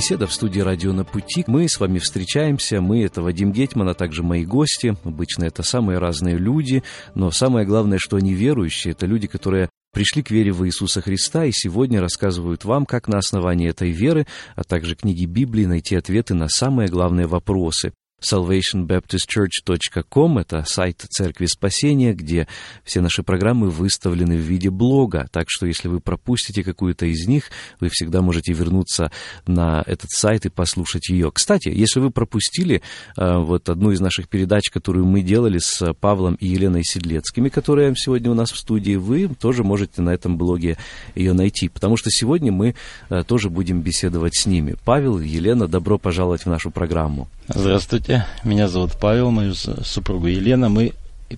Беседа в студии «Радио на пути». Мы с вами встречаемся. Мы — это Вадим Гетман, а также мои гости. Обычно это самые разные люди, но самое главное, что они верующие. Это люди, которые пришли к вере в Иисуса Христа и сегодня рассказывают вам, как на основании этой веры, а также книги Библии найти ответы на самые главные вопросы salvationbaptistchurch.com. Это сайт Церкви Спасения, где все наши программы выставлены в виде блога. Так что, если вы пропустите какую-то из них, вы всегда можете вернуться на этот сайт и послушать ее. Кстати, если вы пропустили э, вот одну из наших передач, которую мы делали с Павлом и Еленой Седлецкими, которые сегодня у нас в студии, вы тоже можете на этом блоге ее найти. Потому что сегодня мы э, тоже будем беседовать с ними. Павел, Елена, добро пожаловать в нашу программу. Здравствуйте, меня зовут Павел, мою супругу Елена. Мы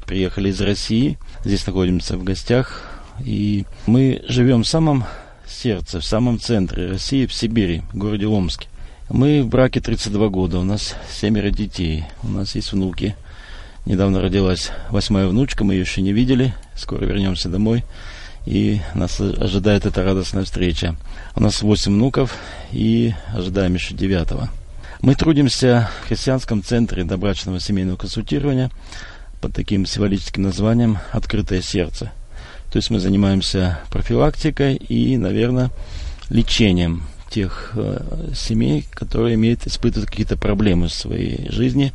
приехали из России, здесь находимся в гостях, и мы живем в самом сердце, в самом центре России, в Сибири, в городе Омске. Мы в браке 32 года, у нас семеро детей, у нас есть внуки. Недавно родилась восьмая внучка, мы ее еще не видели, скоро вернемся домой, и нас ожидает эта радостная встреча. У нас восемь внуков, и ожидаем еще девятого. Мы трудимся в христианском центре добрачного семейного консультирования под таким символическим названием «Открытое сердце». То есть мы занимаемся профилактикой и, наверное, лечением тех э, семей, которые имеют, испытывают какие-то проблемы в своей жизни,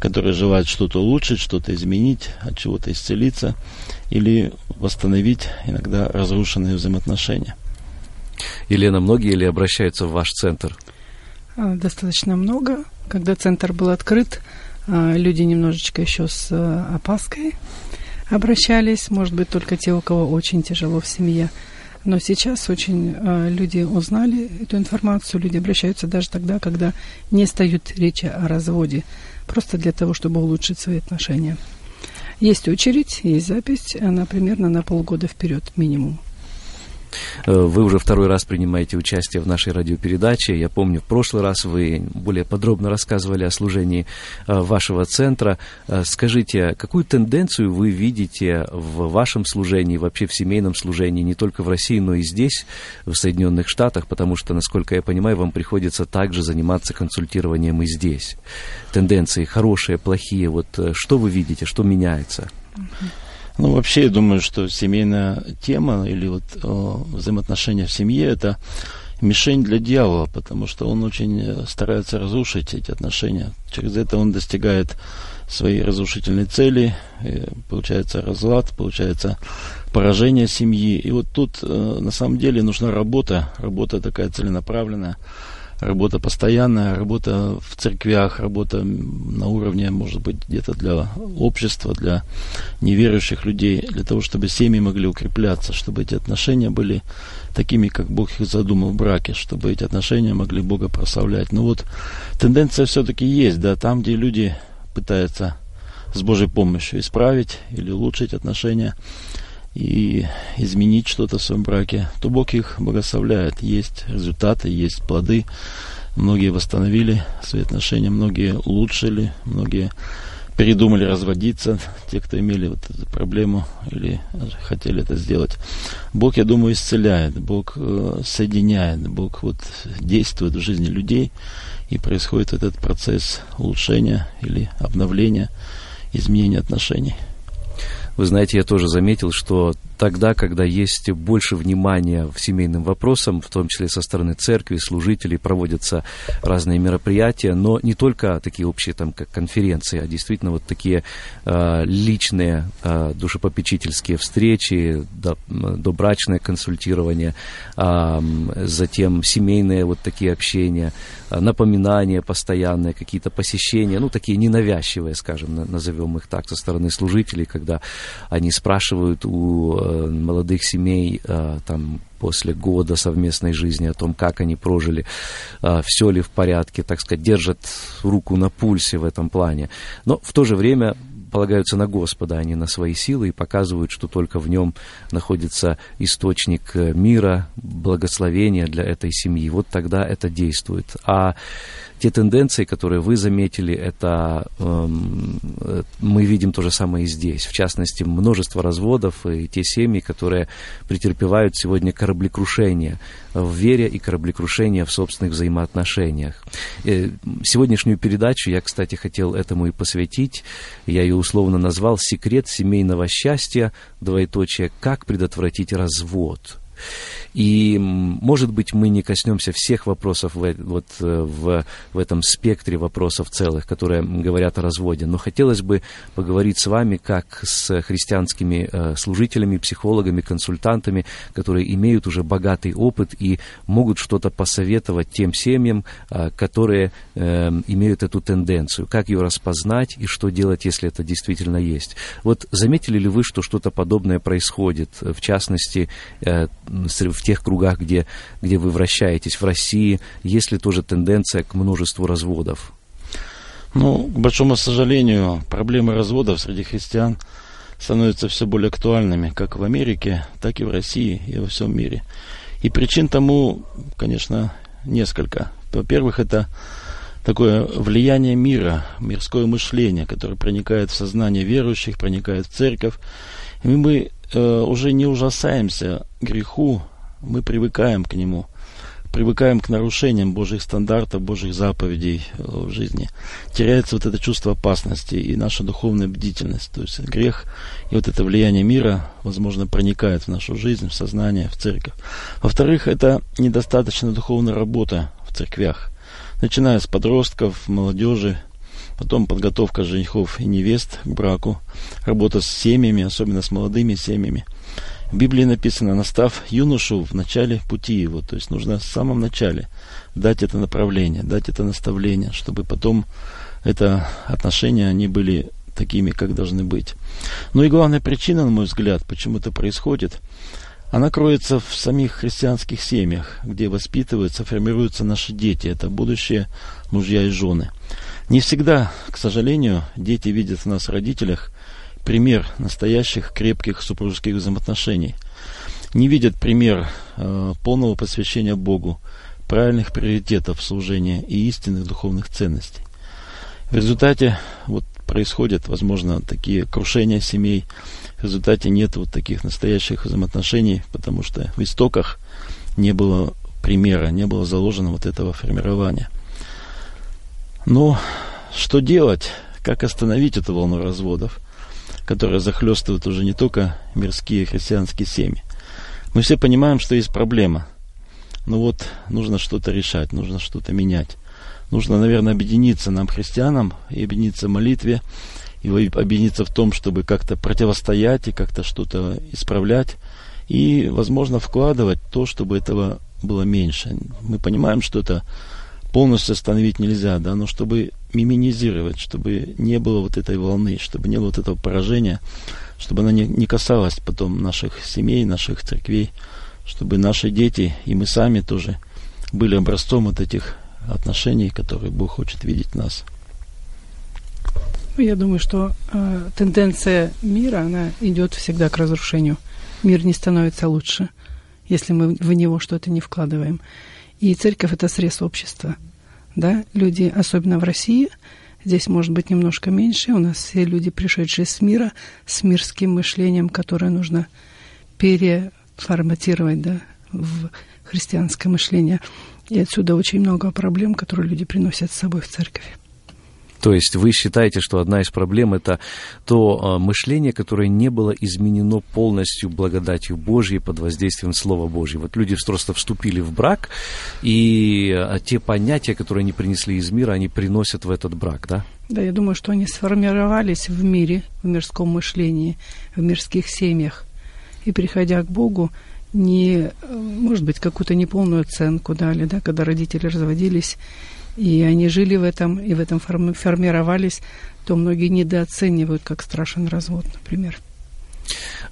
которые желают что-то улучшить, что-то изменить, от чего-то исцелиться или восстановить иногда разрушенные взаимоотношения. Елена, многие ли обращаются в ваш центр? А, достаточно много. Когда центр был открыт, а, люди немножечко еще с а, опаской обращались, может быть, только те, у кого очень тяжело в семье. Но сейчас очень люди узнали эту информацию, люди обращаются даже тогда, когда не стоят речи о разводе, просто для того, чтобы улучшить свои отношения. Есть очередь, есть запись, она примерно на полгода вперед минимум. Э, вы уже второй раз принимаете участие в нашей радиопередаче. Я помню, в прошлый раз вы более подробно рассказывали о служении э, вашего центра. Э, скажите, какую тенденцию вы видите в вашем служении, вообще в семейном служении, не только в России, но и здесь, в Соединенных Штатах, потому что, насколько я понимаю, вам приходится также заниматься консультированием и здесь. Тенденции хорошие, плохие, вот что вы видите, что меняется? Ну, вообще, я думаю, что семейная тема или вот о, взаимоотношения в семье – это мишень для дьявола, потому что он очень э, старается разрушить эти отношения. Через это он достигает своей разрушительной цели, получается разлад, получается поражение семьи. И вот тут э, на самом деле нужна работа, работа такая целенаправленная работа постоянная, работа в церквях, работа на уровне, может быть, где-то для общества, для неверующих людей, для того, чтобы семьи могли укрепляться, чтобы эти отношения были такими, как Бог их задумал в браке, чтобы эти отношения могли Бога прославлять. Но вот тенденция все-таки есть, да, там, где люди пытаются с Божьей помощью исправить или улучшить отношения, и изменить что-то в своем браке, то Бог их благословляет. Есть результаты, есть плоды. Многие восстановили свои отношения, многие улучшили, многие передумали разводиться, те, кто имели вот эту проблему или хотели это сделать. Бог, я думаю, исцеляет, Бог э, соединяет, Бог вот действует в жизни людей, и происходит этот процесс улучшения или обновления, изменения отношений. Вы знаете, я тоже заметил, что тогда, когда есть больше внимания в семейным вопросам, в том числе со стороны церкви, служителей, проводятся разные мероприятия, но не только такие общие, там, как конференции, а действительно вот такие э, личные э, душепопечительские встречи, до, добрачное консультирование, э, затем семейные вот такие общения, напоминания постоянные, какие-то посещения, ну, такие ненавязчивые, скажем, назовем их так, со стороны служителей, когда они спрашивают у Э, молодых семей э, там после года совместной жизни, о том, как они прожили, э, все ли в порядке, так сказать, держат руку на пульсе в этом плане. Но в то же время полагаются на Господа, а не на свои силы, и показывают, что только в нем находится источник мира, благословения для этой семьи. Вот тогда это действует. А те тенденции, которые вы заметили, это эм, э, мы видим то же самое и здесь. В частности, множество разводов и те семьи, которые претерпевают сегодня кораблекрушение в вере и кораблекрушение в собственных взаимоотношениях. Э, сегодняшнюю передачу я, кстати, хотел этому и посвятить. Я ее условно назвал «Секрет семейного счастья, двоеточие, как предотвратить развод». И, может быть, мы не коснемся всех вопросов в, вот, э, в, в этом спектре вопросов целых, которые говорят о разводе, но хотелось бы поговорить с вами как с христианскими э, служителями, психологами, консультантами, которые имеют уже богатый опыт и могут что-то посоветовать тем семьям, э, которые имеют эту тенденцию, как ее распознать и что делать, если это действительно есть. Вот заметили ли вы, что что-то подобное происходит, в частности, в тех кругах, где, где вы вращаетесь в России, есть ли тоже тенденция к множеству разводов? Ну, к большому сожалению, проблемы разводов среди христиан становятся все более актуальными, как в Америке, так и в России и во всем мире. И причин тому, конечно, несколько. Во-первых, это такое влияние мира, мирское мышление, которое проникает в сознание верующих, проникает в церковь. И мы э, уже не ужасаемся греху, мы привыкаем к нему, привыкаем к нарушениям Божьих стандартов, Божьих заповедей э, в жизни. Теряется вот это чувство опасности и наша духовная бдительность. То есть грех и вот это влияние мира, возможно, проникает в нашу жизнь, в сознание, в церковь. Во-вторых, это недостаточно духовная работа в церквях. Начиная с подростков, молодежи, потом подготовка женихов и невест к браку, работа с семьями, особенно с молодыми семьями – в Библии написано, настав юношу в начале пути его, то есть нужно в самом начале дать это направление, дать это наставление, чтобы потом это отношения, они были такими, как должны быть. Ну и главная причина, на мой взгляд, почему это происходит, она кроется в самих христианских семьях, где воспитываются, формируются наши дети. Это будущие мужья и жены. Не всегда, к сожалению, дети видят в нас родителях пример настоящих крепких супружеских взаимоотношений. Не видят пример э, полного посвящения Богу, правильных приоритетов служения и истинных духовных ценностей. В результате вот происходят, возможно, такие крушения семей. В результате нет вот таких настоящих взаимоотношений, потому что в истоках не было примера, не было заложено вот этого формирования. Но что делать? Как остановить эту волну разводов? которая захлестывает уже не только мирские христианские семьи. Мы все понимаем, что есть проблема. Но вот нужно что-то решать, нужно что-то менять. Нужно, наверное, объединиться нам, христианам, и объединиться в молитве, и объединиться в том, чтобы как-то противостоять и как-то что-то исправлять, и, возможно, вкладывать то, чтобы этого было меньше. Мы понимаем, что это полностью остановить нельзя, да, но чтобы минимизировать, чтобы не было вот этой волны, чтобы не было вот этого поражения, чтобы она не, не касалась потом наших семей, наших церквей, чтобы наши дети и мы сами тоже были образцом вот этих отношений, которые Бог хочет видеть в нас. Ну, я думаю, что э, тенденция мира, она идет всегда к разрушению. Мир не становится лучше, если мы в него что-то не вкладываем. И церковь это срез общества. Да? Люди, особенно в России, здесь может быть немножко меньше. У нас все люди, пришедшие с мира, с мирским мышлением, которое нужно переформатировать да, в христианское мышление. И отсюда очень много проблем, которые люди приносят с собой в церковь. То есть вы считаете, что одна из проблем это то а, мышление, которое не было изменено полностью благодатью Божьей под воздействием Слова Божьего. Вот люди просто вступили в брак, и а, те понятия, которые они принесли из мира, они приносят в этот брак, да? Да, я думаю, что они сформировались в мире, в мирском мышлении, в мирских семьях. И приходя к Богу, не, может быть, какую-то неполную оценку дали, да, когда родители разводились, и они жили в этом, и в этом формировались, то многие недооценивают, как страшен развод, например.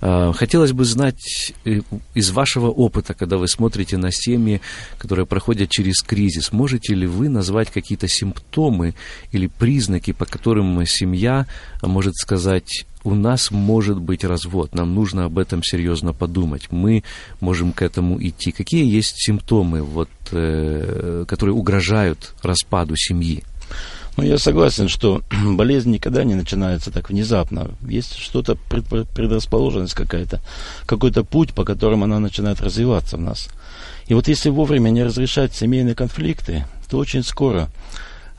А, хотелось бы знать э, из вашего опыта, когда вы смотрите на семьи, которые проходят через кризис, можете ли вы назвать какие-то симптомы или признаки, по которым семья может сказать, у нас может быть развод, нам нужно об этом серьезно подумать, мы можем к этому идти. Какие есть симптомы, вот, э, которые угрожают распаду семьи? Ну, я согласен, что болезнь никогда не начинается так внезапно. Есть что-то, предрасположенность какая-то, какой-то путь, по которому она начинает развиваться в нас. И вот если вовремя не разрешать семейные конфликты, то очень скоро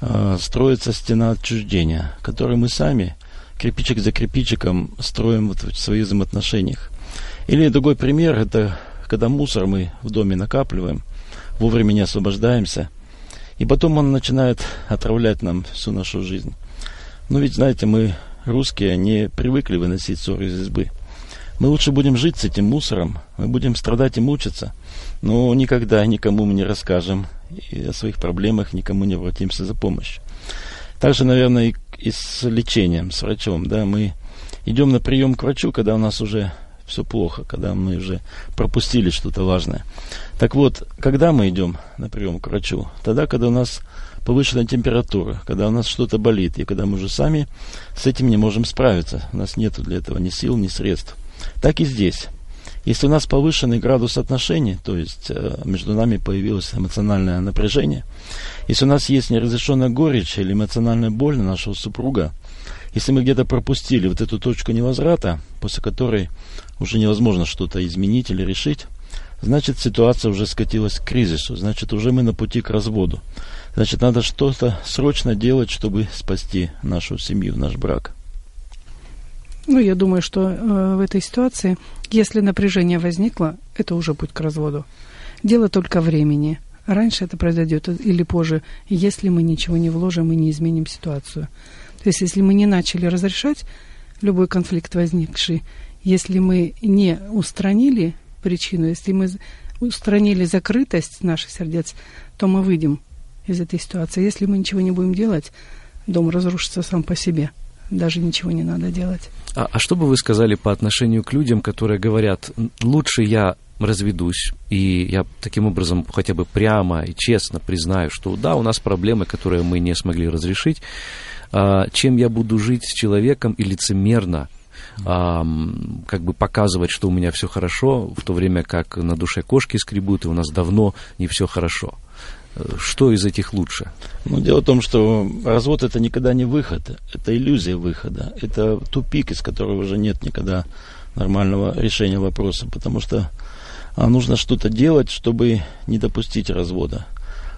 э, строится стена отчуждения, которую мы сами кирпичик за кирпичиком строим вот в своих взаимоотношениях. Или другой пример, это когда мусор мы в доме накапливаем, вовремя не освобождаемся – и потом он начинает отравлять нам всю нашу жизнь. Ну ведь, знаете, мы, русские, не привыкли выносить ссоры из избы. Мы лучше будем жить с этим мусором, мы будем страдать и мучиться, но никогда никому мы не расскажем и о своих проблемах, никому не обратимся за помощью. Также, наверное, и, и с лечением, с врачом. Да, мы идем на прием к врачу, когда у нас уже все плохо, когда мы уже пропустили что-то важное. Так вот, когда мы идем на прием к врачу? Тогда, когда у нас повышенная температура, когда у нас что-то болит, и когда мы уже сами с этим не можем справиться. У нас нет для этого ни сил, ни средств. Так и здесь. Если у нас повышенный градус отношений, то есть э, между нами появилось эмоциональное напряжение, если у нас есть неразрешенная горечь или эмоциональная боль на нашего супруга, если мы где-то пропустили вот эту точку невозврата, после которой уже невозможно что-то изменить или решить, значит ситуация уже скатилась к кризису, значит уже мы на пути к разводу. Значит, надо что-то срочно делать, чтобы спасти нашу семью, наш брак. Ну, я думаю, что э, в этой ситуации, если напряжение возникло, это уже путь к разводу. Дело только времени. Раньше это произойдет или позже, если мы ничего не вложим и не изменим ситуацию. То есть, если мы не начали разрешать любой конфликт возникший, если мы не устранили причину, если мы устранили закрытость наших сердец, то мы выйдем из этой ситуации. Если мы ничего не будем делать, дом разрушится сам по себе. Даже ничего не надо делать. А, а что бы вы сказали по отношению к людям, которые говорят, лучше я разведусь, и я таким образом хотя бы прямо и честно признаю, что да, у нас проблемы, которые мы не смогли разрешить, а, чем я буду жить с человеком и лицемерно как бы показывать, что у меня все хорошо, в то время как на душе кошки скребут, и у нас давно не все хорошо. Что из этих лучше? Ну, дело в том, что развод это никогда не выход, это иллюзия выхода, это тупик, из которого уже нет никогда нормального решения вопроса, потому что а, нужно что-то делать, чтобы не допустить развода.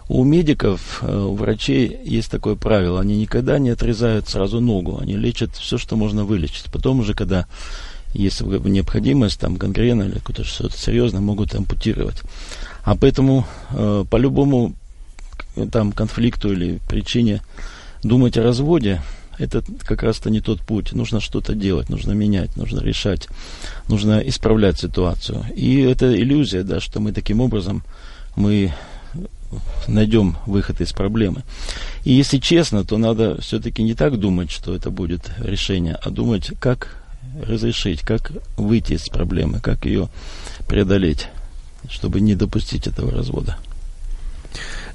У медиков, э, у врачей есть такое правило. Они никогда не отрезают сразу ногу. Они лечат все, что можно вылечить. Потом уже, когда есть необходимость, там, гангрена или какое-то что-то серьезное, могут ампутировать. А поэтому э, по любому там конфликту или причине думать о разводе, это как раз-то не тот путь. Нужно что-то делать, нужно менять, нужно решать, нужно исправлять ситуацию. И это иллюзия, да, что мы таким образом мы найдем выход из проблемы. И если честно, то надо все-таки не так думать, что это будет решение, а думать, как разрешить, как выйти из проблемы, как ее преодолеть, чтобы не допустить этого развода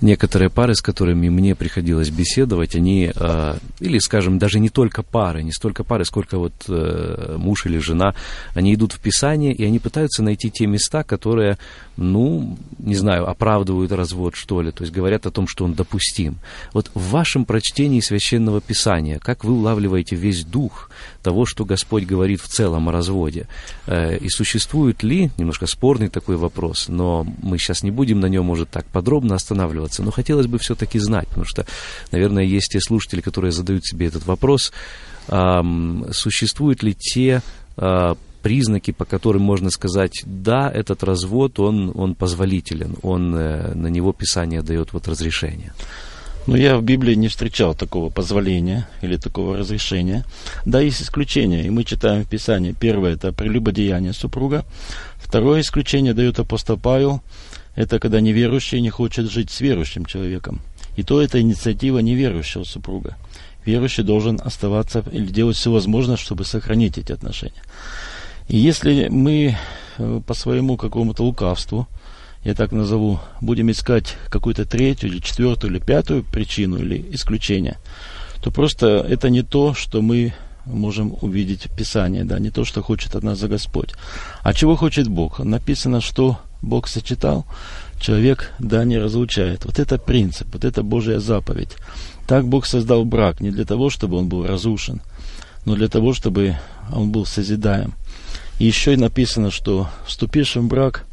некоторые пары, с которыми мне приходилось беседовать, они, э, или, скажем, даже не только пары, не столько пары, сколько вот э, муж или жена, они идут в Писание, и они пытаются найти те места, которые, ну, не знаю, оправдывают развод, что ли, то есть говорят о том, что он допустим. Вот в вашем прочтении Священного Писания, как вы улавливаете весь дух того, что Господь говорит в целом о разводе? Э, и существует ли, немножко спорный такой вопрос, но мы сейчас не будем на нем, может, так подробно останавливаться. Но хотелось бы все-таки знать, потому что, наверное, есть те слушатели, которые задают себе этот вопрос, существуют ли те а, признаки, по которым можно сказать, да, этот развод, он, он позволителен, он, э, на него Писание дает вот разрешение. Ну, я в Библии не встречал такого позволения или такого разрешения. Да, есть исключения, и мы читаем в Писании. Первое – это прелюбодеяние супруга. Второе исключение дает апостол Павел – это когда неверующий не хочет жить с верующим человеком. И то это инициатива неверующего супруга. Верующий должен оставаться или делать все возможное, чтобы сохранить эти отношения. И если мы э, по своему какому-то лукавству, я так назову, будем искать какую-то третью или четвертую или пятую причину или исключение, то просто это не то, что мы можем увидеть в Писании, да, не то, что хочет от нас за Господь. А чего хочет Бог? Написано, что Бог сочетал, человек, да, не разлучает. Вот это принцип, вот это Божья заповедь. Так Бог создал брак не для того, чтобы он был разрушен, но для того, чтобы он был созидаем. И еще и написано, что вступившим в брак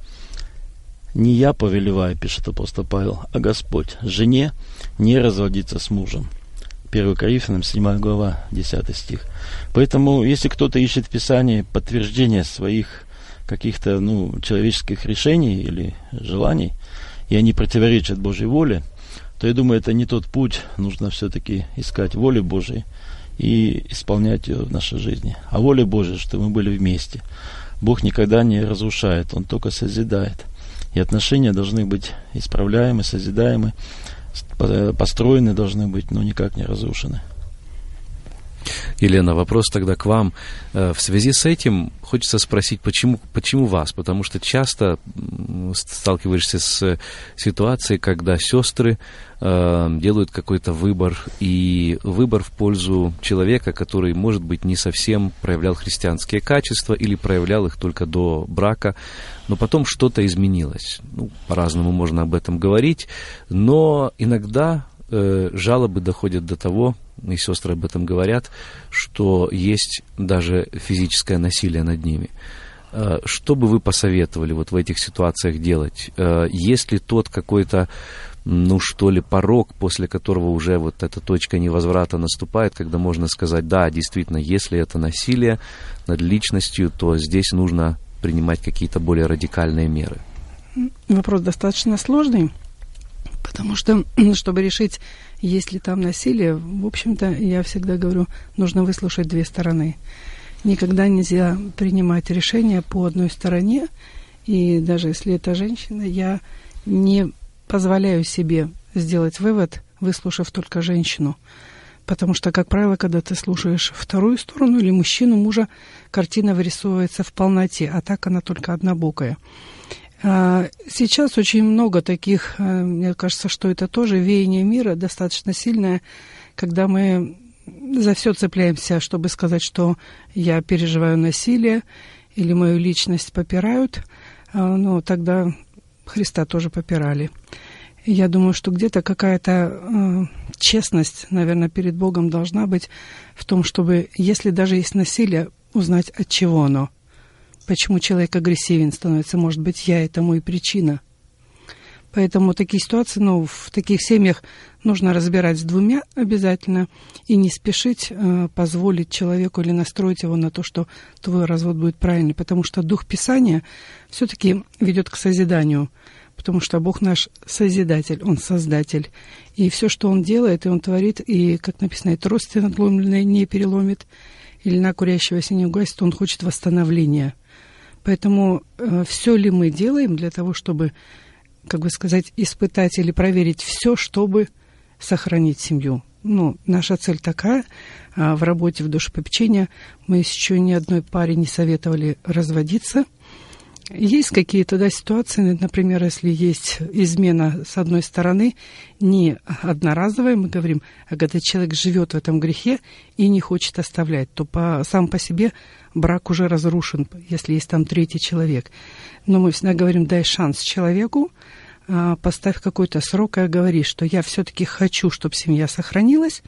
не я повелеваю, пишет апостол Павел, а Господь. Жене не разводиться с мужем. 1 Коринфянам, 7 глава, 10 стих. Поэтому, если кто-то ищет в Писании подтверждение своих каких-то ну, человеческих решений или желаний, и они противоречат Божьей воле, то я думаю, это не тот путь. Нужно все-таки искать воли Божьей и исполнять ее в нашей жизни. А воля Божья, что мы были вместе. Бог никогда не разрушает, Он только созидает. И отношения должны быть исправляемы, созидаемы построены должны быть, но никак не разрушены. Елена, вопрос тогда к вам. Э, в связи с этим хочется спросить, почему, почему вас? Потому что часто сталкиваешься с ситуацией, когда сестры э, делают какой-то выбор, и выбор в пользу человека, который, может быть, не совсем проявлял христианские качества или проявлял их только до брака, но потом что-то изменилось. Ну, по-разному можно об этом говорить, но иногда э, жалобы доходят до того, и сестры об этом говорят, что есть даже физическое насилие над ними. Э, что бы вы посоветовали вот в этих ситуациях делать? Э, есть ли тот какой-то, ну что ли, порог, после которого уже вот эта точка невозврата наступает, когда можно сказать, да, действительно, если это насилие над личностью, то здесь нужно принимать какие-то более радикальные меры? Вопрос достаточно сложный, потому что, чтобы решить если там насилие, в общем-то, я всегда говорю, нужно выслушать две стороны. Никогда нельзя принимать решение по одной стороне, и даже если это женщина, я не позволяю себе сделать вывод, выслушав только женщину. Потому что, как правило, когда ты слушаешь вторую сторону или мужчину, мужа, картина вырисовывается в полноте, а так она только однобокая. А, сейчас очень много таких, э, мне кажется, что это тоже веяние мира достаточно сильное, когда мы за все цепляемся, чтобы сказать, что я переживаю насилие или мою личность попирают, а, ну, тогда Христа тоже попирали. Я думаю, что где-то какая-то э, честность, наверное, перед Богом должна быть в том, чтобы, если даже есть насилие, узнать, от чего оно – почему человек агрессивен становится. Может быть, я этому и причина. Поэтому такие ситуации, ну, в таких семьях нужно разбирать с двумя обязательно и не спешить э, позволить человеку или настроить его на то, что твой развод будет правильный, потому что дух Писания все-таки ведет к созиданию, потому что Бог наш созидатель, Он создатель, и все, что Он делает, и Он творит, и, как написано, и трости надломленные не переломит, или на курящегося не угасит, Он хочет восстановления – Поэтому э, все ли мы делаем для того, чтобы, как бы сказать, испытать или проверить все, чтобы сохранить семью? Ну, наша цель такая. А в работе в душепопечении мы еще ни одной паре не советовали разводиться – есть какие-то да, ситуации, например, если есть измена с одной стороны, не одноразовая, мы говорим, а когда человек живет в этом грехе и не хочет оставлять, то по, сам по себе брак уже разрушен, если есть там третий человек. Но мы всегда говорим, дай шанс человеку, а, поставь какой-то срок и говори, что я все-таки хочу, чтобы семья сохранилась,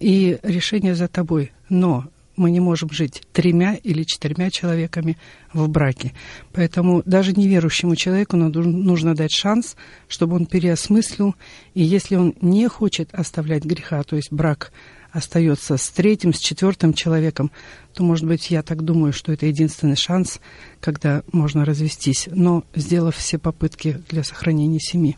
и решение за тобой. Но мы не можем жить тремя или четырьмя человеками в браке. Поэтому даже неверующему человеку нужно дать шанс, чтобы он переосмыслил. И если он не хочет оставлять греха, то есть брак остается с третьим, с четвертым человеком, то, может быть, я так думаю, что это единственный шанс, когда можно развестись, но сделав все попытки для сохранения семьи.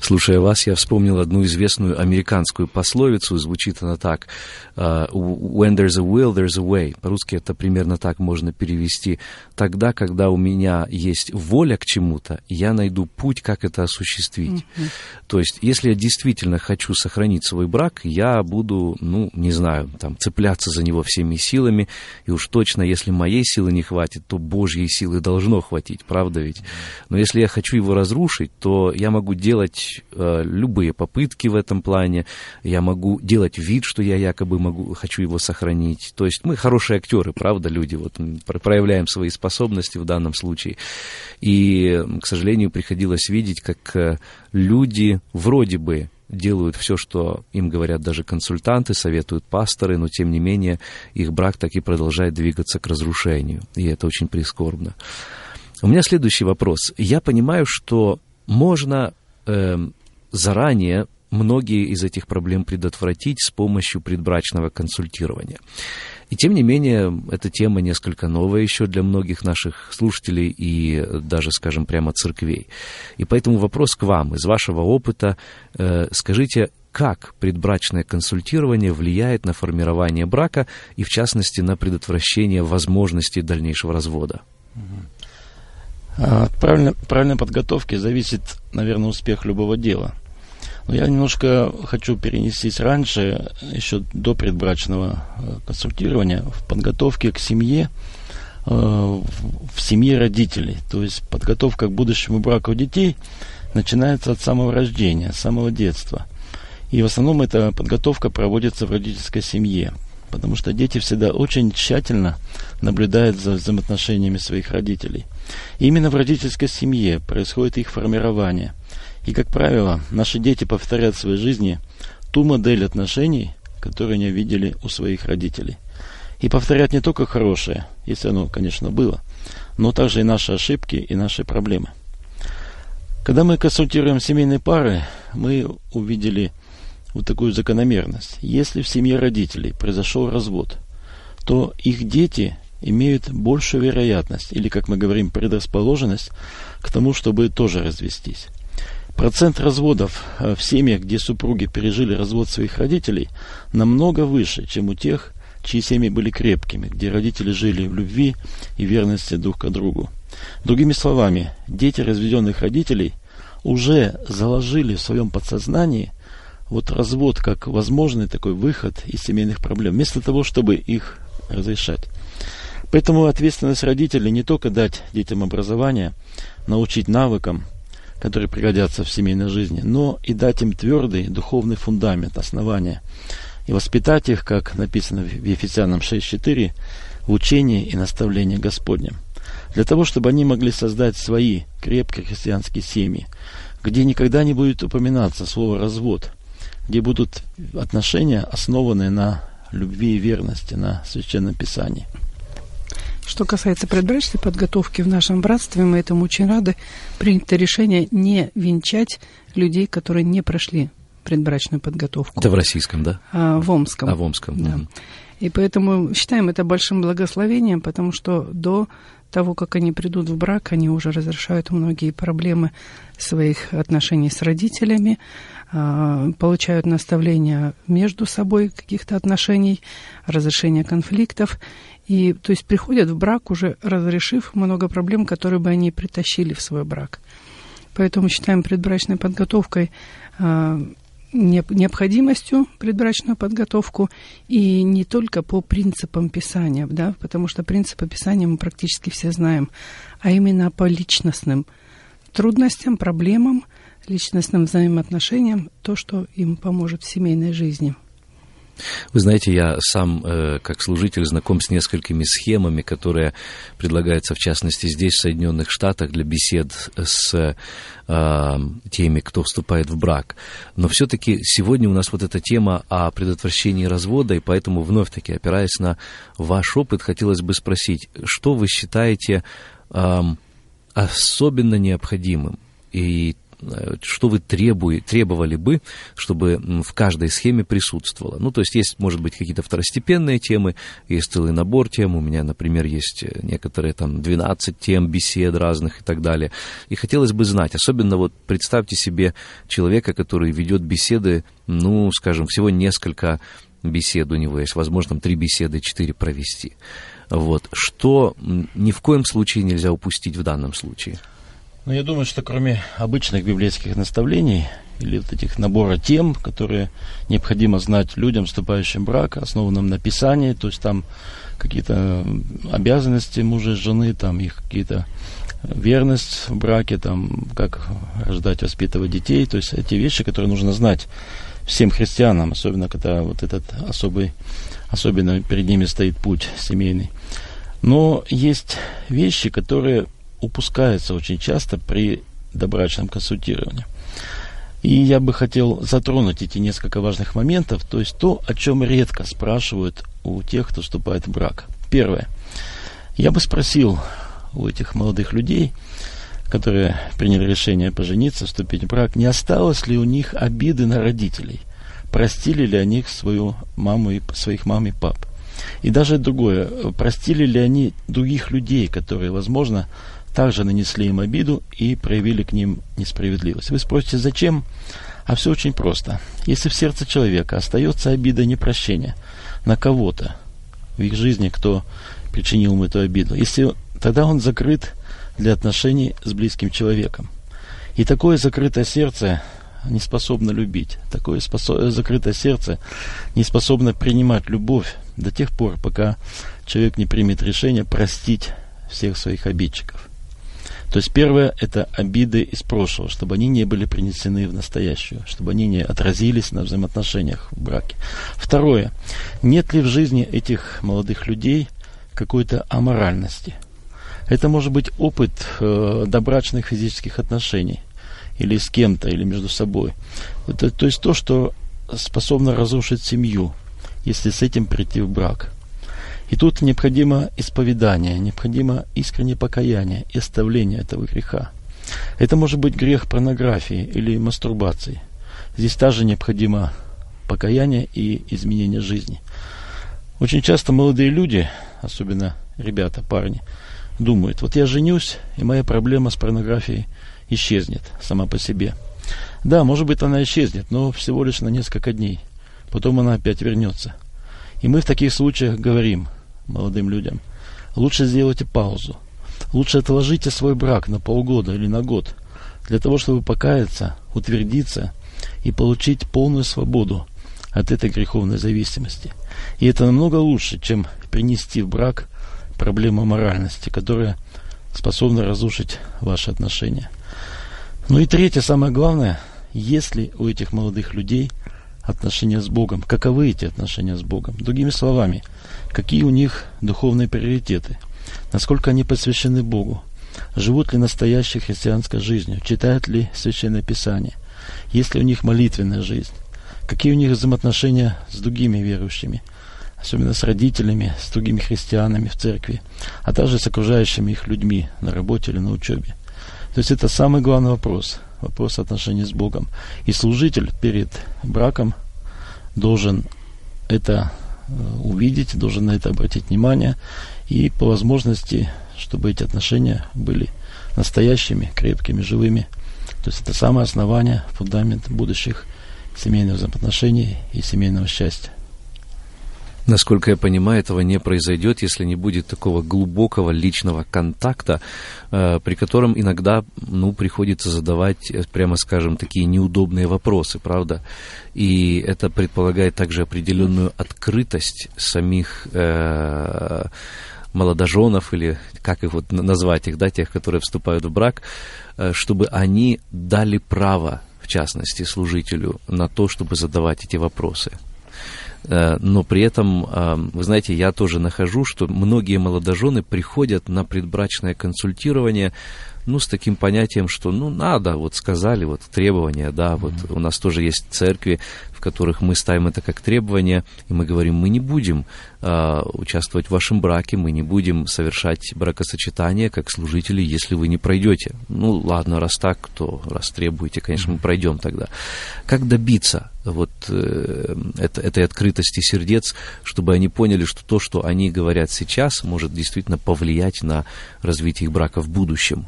Слушая вас, я вспомнил одну известную американскую пословицу, звучит она так. Uh, When there's a will, there's a way. По-русски это примерно так можно перевести. Тогда, когда у меня есть воля к чему-то, я найду путь, как это осуществить. Mm-hmm. То есть, если я действительно хочу сохранить свой брак, я буду, ну, не знаю, там, цепляться за него всеми силами, и уж точно, если моей силы не хватит, то Божьей силы должно хватить, правда ведь? Но если я хочу его разрушить, то я могу делать э, любые попытки в этом плане, я могу делать вид, что я якобы могу, хочу его сохранить. То есть мы хорошие актеры, правда, люди, вот проявляем свои способности в данном случае. И, к сожалению, приходилось видеть, как э, люди вроде бы делают все, что им говорят даже консультанты, советуют пасторы, но тем не менее их брак так и продолжает двигаться к разрушению. И это очень прискорбно. У меня следующий вопрос. Я понимаю, что можно э, заранее многие из этих проблем предотвратить с помощью предбрачного консультирования. И тем не менее, эта тема несколько новая еще для многих наших слушателей и даже, скажем, прямо церквей. И поэтому вопрос к вам, из вашего опыта, э, скажите, как предбрачное консультирование влияет на формирование брака и, в частности, на предотвращение возможности дальнейшего развода? От правильной, правильной подготовки зависит, наверное, успех любого дела – но я немножко хочу перенестись раньше, еще до предбрачного э, консультирования, в подготовке к семье, э, в семье родителей. То есть подготовка к будущему браку детей начинается от самого рождения, с самого детства. И в основном эта подготовка проводится в родительской семье, потому что дети всегда очень тщательно наблюдают за взаимоотношениями своих родителей. И именно в родительской семье происходит их формирование – и, как правило, наши дети повторяют в своей жизни ту модель отношений, которую они видели у своих родителей. И повторяют не только хорошее, если оно, конечно, было, но также и наши ошибки и наши проблемы. Когда мы консультируем семейные пары, мы увидели вот такую закономерность. Если в семье родителей произошел развод, то их дети имеют большую вероятность, или, как мы говорим, предрасположенность к тому, чтобы тоже развестись. Процент разводов э, в семьях, где супруги пережили развод своих родителей, намного выше, чем у тех, чьи семьи были крепкими, где родители жили в любви и верности друг к другу. Другими словами, дети разведенных родителей уже заложили в своем подсознании вот развод как возможный такой выход из семейных проблем, вместо того, чтобы их разрешать. Поэтому ответственность родителей не только дать детям образование, научить навыкам – которые пригодятся в семейной жизни, но и дать им твердый духовный фундамент, основания, и воспитать их, как написано в Ефесянам 6.4, в учении и наставлении Господнем, для того, чтобы они могли создать свои крепкие христианские семьи, где никогда не будет упоминаться слово «развод», где будут отношения, основанные на любви и верности, на Священном Писании – что касается предбрачной подготовки в нашем братстве, мы этому очень рады. Принято решение не венчать людей, которые не прошли предбрачную подготовку. Это в российском, да? А, в Омском. А, в Омском. Да. Угу. И поэтому считаем это большим благословением, потому что до того, как они придут в брак, они уже разрешают многие проблемы своих отношений с родителями, а, получают наставления между собой каких-то отношений, разрешение конфликтов. И, то есть, приходят в брак уже разрешив много проблем, которые бы они притащили в свой брак. Поэтому считаем предбрачной подготовкой э, необходимостью предбрачную подготовку и не только по принципам Писания, да, потому что принципы Писания мы практически все знаем, а именно по личностным трудностям, проблемам, личностным взаимоотношениям, то, что им поможет в семейной жизни – вы знаете, я сам, э, как служитель, знаком с несколькими схемами, которые предлагаются, в частности, здесь, в Соединенных Штатах, для бесед с э, теми, кто вступает в брак. Но все-таки сегодня у нас вот эта тема о предотвращении развода, и поэтому, вновь-таки, опираясь на ваш опыт, хотелось бы спросить, что вы считаете особенно необходимым и что вы требуете, требовали бы, чтобы в каждой схеме присутствовало. Ну, то есть есть, может быть, какие-то второстепенные темы, есть целый набор тем. У меня, например, есть э, некоторые там 12 тем бесед разных и так далее. И хотелось бы знать, особенно вот представьте себе человека, который ведет беседы, ну, скажем, всего несколько бесед у него есть, возможно, три беседы, четыре провести. Вот. Что ни в коем случае нельзя упустить в данном случае? Ну, я думаю, что кроме обычных библейских наставлений или вот этих набора тем, которые необходимо знать людям, вступающим в брак, основанным на Писании, то есть там какие-то обязанности мужа и жены, там их какие-то верность в браке, там, как рождать, воспитывать детей, то есть эти вещи, которые нужно знать всем христианам, особенно когда вот этот особый, особенно перед ними стоит путь семейный. Но есть вещи, которые упускаются очень часто при добрачном консультировании. И я бы хотел затронуть эти несколько важных моментов, то есть то, о чем редко спрашивают у тех, кто вступает в брак. Первое. Я бы спросил у этих молодых людей, которые приняли решение пожениться, вступить в брак, не осталось ли у них обиды на родителей? Простили ли они свою маму и своих мам и пап? И даже другое, простили ли они других людей, которые, возможно, также нанесли им обиду и проявили к ним несправедливость. Вы спросите, зачем? А все очень просто. Если в сердце человека остается обида непрощения на кого-то в их жизни, кто причинил ему эту обиду, если тогда он закрыт для отношений с близким человеком. И такое закрытое сердце не способно любить. Такое спосо- закрытое сердце не способно принимать любовь до тех пор, пока человек не примет решение простить всех своих обидчиков. То есть первое – это обиды из прошлого, чтобы они не были принесены в настоящую, чтобы они не отразились на взаимоотношениях в браке. Второе – нет ли в жизни этих молодых людей какой-то аморальности – это может быть опыт э, добрачных физических отношений или с кем-то, или между собой. Это, то есть то, что способно разрушить семью, если с этим прийти в брак. И тут необходимо исповедание, необходимо искреннее покаяние и оставление этого греха. Это может быть грех порнографии или мастурбации. Здесь также необходимо покаяние и изменение жизни. Очень часто молодые люди, особенно ребята, парни, думают, вот я женюсь, и моя проблема с порнографией исчезнет сама по себе. Да, может быть, она исчезнет, но всего лишь на несколько дней. Потом она опять вернется. И мы в таких случаях говорим молодым людям, лучше сделайте паузу. Лучше отложите свой брак на полгода или на год, для того, чтобы покаяться, утвердиться и получить полную свободу от этой греховной зависимости. И это намного лучше, чем принести в брак проблема моральности, которая способна разрушить ваши отношения. Ну и третье, самое главное, если у этих молодых людей отношения с Богом, каковы эти отношения с Богом? Другими словами, какие у них духовные приоритеты, насколько они посвящены Богу, живут ли настоящей христианской жизнью, читают ли Священное Писание, есть ли у них молитвенная жизнь, какие у них взаимоотношения с другими верующими – особенно с родителями, с другими христианами в церкви, а также с окружающими их людьми на работе или на учебе. То есть это самый главный вопрос, вопрос отношений с Богом. И служитель перед браком должен это э, увидеть, должен на это обратить внимание и по возможности, чтобы эти отношения были настоящими, крепкими, живыми. То есть это самое основание, фундамент будущих семейных взаимоотношений и семейного счастья. Насколько я понимаю, этого не произойдет, если не будет такого глубокого личного контакта, э, при котором иногда ну, приходится задавать, э, прямо скажем, такие неудобные вопросы, правда? И это предполагает также определенную открытость самих э, молодоженов или как их вот назвать их, да, тех, которые вступают в брак, чтобы они дали право, в частности, служителю на то, чтобы задавать эти вопросы. Э, но при этом, э, вы знаете, я тоже нахожу, что многие молодожены приходят на предбрачное консультирование ну, с таким понятием, что, ну, надо, вот сказали, вот требования, да, вот у нас тоже есть церкви, в которых мы ставим это как требование, и мы говорим, мы не будем э, участвовать в вашем браке, мы не будем совершать бракосочетание как служители, если вы не пройдете. Ну, ладно, раз так, то раз требуете, конечно, мы пройдем тогда. Как добиться вот э, это, этой открытости сердец, чтобы они поняли, что то, что они говорят сейчас, может действительно повлиять на развитие их брака в будущем?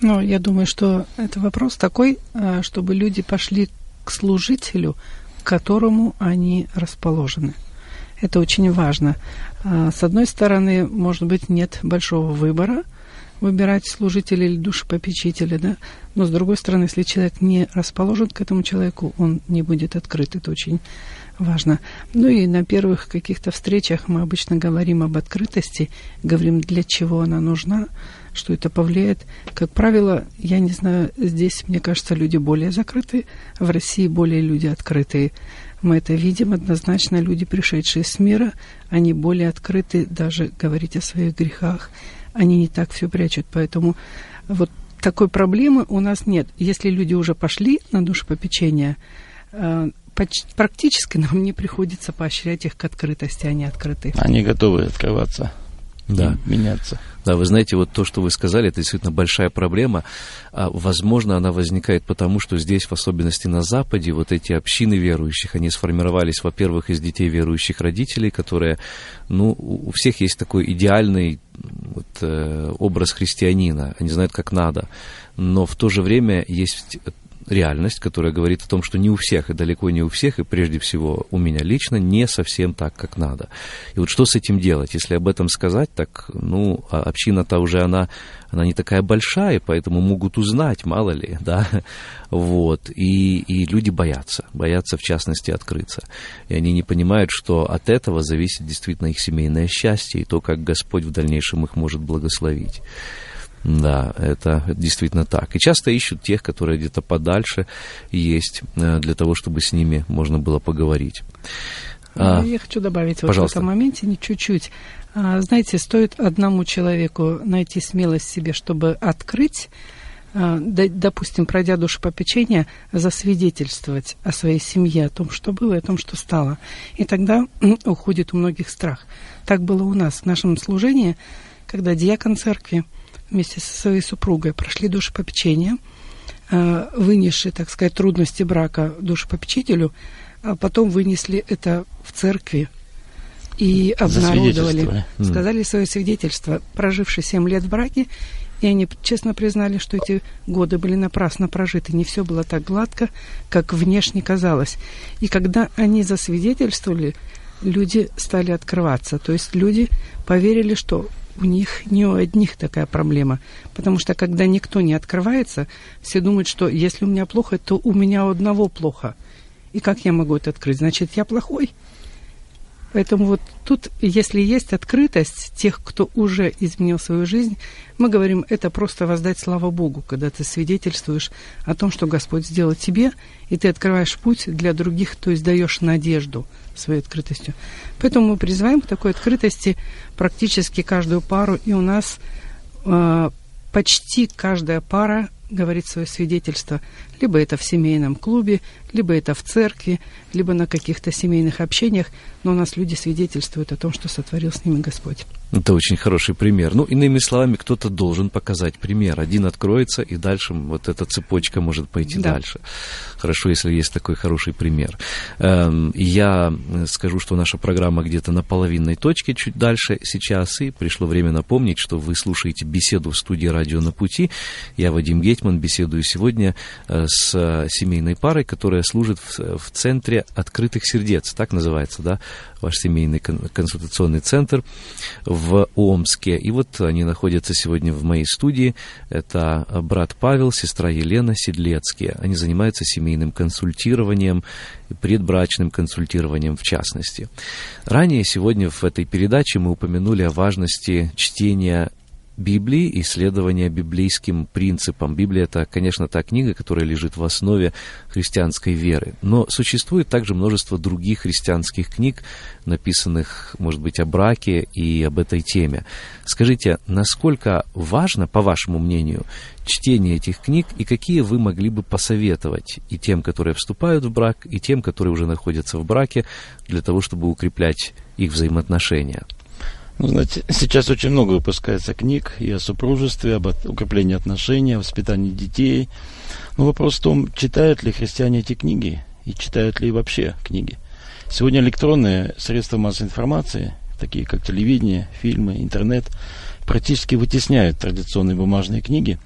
Ну, я думаю, что это вопрос такой, э, чтобы люди пошли к служителю, к которому они расположены. Это очень важно. А, с одной стороны, может быть, нет большого выбора выбирать служителя или душепопечителя, да, но с другой стороны, если человек не расположен к этому человеку, он не будет открыт. Это очень важно. Ну и на первых каких-то встречах мы обычно говорим об открытости, говорим, для чего она нужна, что это повлияет. Как правило, я не знаю, здесь, мне кажется, люди более закрыты, в России более люди открытые. Мы это видим однозначно, люди, пришедшие с мира, они более открыты даже говорить о своих грехах. Они не так все прячут, поэтому вот такой проблемы у нас нет. Если люди уже пошли на душепопечение, э, практически нам не приходится поощрять их к открытости, они открыты. Они готовы открываться да. меняться. Да, вы знаете, вот то, что вы сказали, это действительно большая проблема. А, возможно, она возникает потому, что здесь, в особенности на Западе, вот эти общины верующих, они сформировались, во-первых, из детей верующих родителей, которые, ну, у всех есть такой идеальный вот, э, образ христианина, они знают, как надо. Но в то же время есть реальность, которая говорит о том, что не у всех, и далеко не у всех, и прежде всего у меня лично, не совсем так, как надо. И вот что с этим делать? Если об этом сказать, так, ну, а община-то уже, она, она не такая большая, поэтому могут узнать, мало ли, да, вот, и, и люди боятся, боятся, в частности, открыться. И они не понимают, что от этого зависит действительно их семейное счастье и то, как Господь в дальнейшем их может благословить. Да, это действительно так. И часто ищут тех, которые где-то подальше есть, э, для того, чтобы с ними можно было поговорить. А, Я хочу добавить вот в этом моменте не чуть-чуть. А, знаете, стоит одному человеку найти смелость себе, чтобы открыть, а, допустим, пройдя душепопечение, засвидетельствовать о своей семье, о том, что было, о том, что стало. И тогда уходит у многих страх. Так было у нас в нашем служении, когда диакон церкви вместе со своей супругой прошли душепопечение, э, вынесшие, так сказать, трудности брака душепопечителю, а потом вынесли это в церкви и обнародовали, сказали свое свидетельство, проживший 7 лет в браке, и они честно признали, что эти годы были напрасно прожиты. Не все было так гладко, как внешне казалось. И когда они засвидетельствовали, люди стали открываться. То есть люди поверили, что у них не у одних такая проблема. Потому что когда никто не открывается, все думают, что если у меня плохо, то у меня у одного плохо. И как я могу это открыть? Значит, я плохой. Поэтому вот тут, если есть открытость тех, кто уже изменил свою жизнь, мы говорим, это просто воздать славу Богу, когда ты свидетельствуешь о том, что Господь сделал тебе, и ты открываешь путь для других, то есть даешь надежду своей открытостью. Поэтому мы призываем к такой открытости практически каждую пару, и у нас э, почти каждая пара говорит свое свидетельство. Либо это в семейном клубе, либо это в церкви, либо на каких-то семейных общениях, но у нас люди свидетельствуют о том, что сотворил с ними Господь. Это очень хороший пример. Ну, иными словами, кто-то должен показать пример. Один откроется, и дальше вот эта цепочка может пойти да. дальше. Хорошо, если есть такой хороший пример. Эм, я скажу, что наша программа где-то на половинной точке, чуть дальше сейчас, и пришло время напомнить, что вы слушаете беседу в студии «Радио на пути». Я, Вадим Гетман, беседую сегодня э, с семейной парой, которая служит в Центре открытых сердец, так называется, да, ваш семейный консультационный центр в Омске. И вот они находятся сегодня в моей студии. Это брат Павел, сестра Елена Седлецкие. Они занимаются семейным консультированием, предбрачным консультированием в частности. Ранее сегодня в этой передаче мы упомянули о важности чтения Библии, исследования библейским принципам. Библия – это, конечно, та книга, которая лежит в основе христианской веры. Но существует также множество других христианских книг, написанных, может быть, о браке и об этой теме. Скажите, насколько важно, по вашему мнению, чтение этих книг и какие вы могли бы посоветовать и тем, которые вступают в брак, и тем, которые уже находятся в браке, для того, чтобы укреплять их взаимоотношения? Ну, знаете, сейчас очень много выпускается книг и о супружестве, об укреплении отношений, о воспитании детей. Но вопрос в том, читают ли христиане эти книги и читают ли вообще книги. Сегодня электронные средства массовой информации, такие как телевидение, фильмы, интернет, практически вытесняют традиционные бумажные книги.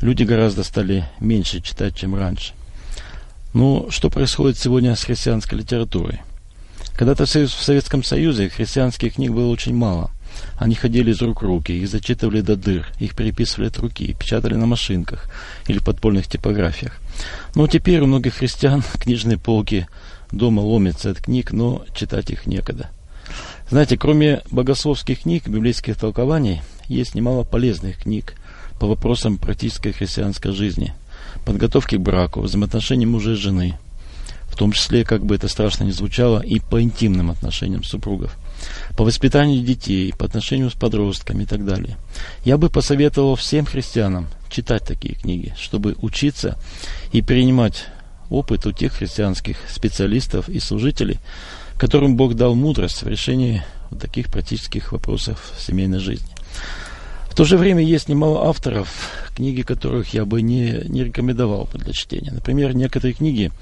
Люди гораздо стали меньше читать, чем раньше. Но что происходит сегодня с христианской литературой? Когда-то в Советском Союзе христианских книг было очень мало. Они ходили из рук в руки, их зачитывали до дыр, их переписывали от руки, печатали на машинках или подпольных типографиях. Но теперь у многих христиан книжные полки дома ломятся от книг, но читать их некогда. Знаете, кроме богословских книг, библейских толкований, есть немало полезных книг по вопросам практической христианской жизни, подготовки к браку, взаимоотношений мужа и жены – том числе, как бы это страшно ни звучало, и по интимным отношениям супругов, по воспитанию детей, по отношению с подростками и так далее. Я бы посоветовал всем христианам читать такие книги, чтобы учиться и принимать опыт у тех христианских специалистов и служителей, которым Бог дал мудрость в решении вот таких практических вопросов семейной жизни. В то же время есть немало авторов, книги которых я бы не, не рекомендовал для чтения. Например, некоторые книги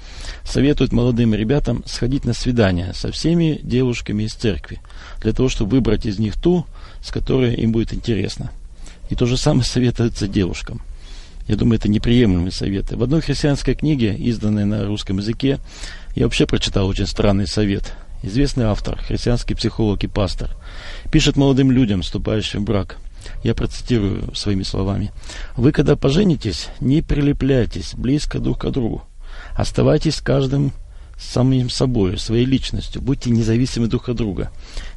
советуют молодым ребятам сходить на свидание со всеми девушками из церкви, для того, чтобы выбрать из них ту, с которой им будет интересно. И то же самое советуется девушкам. Я думаю, это неприемлемые советы. В одной христианской книге, изданной на русском языке, я вообще прочитал очень странный совет. Известный автор, христианский психолог и пастор, пишет молодым людям, вступающим в брак – я процитирую своими словами. Вы, когда поженитесь, не прилепляйтесь близко друг к другу. Оставайтесь каждым самим собой, своей личностью. Будьте независимы друг от друга.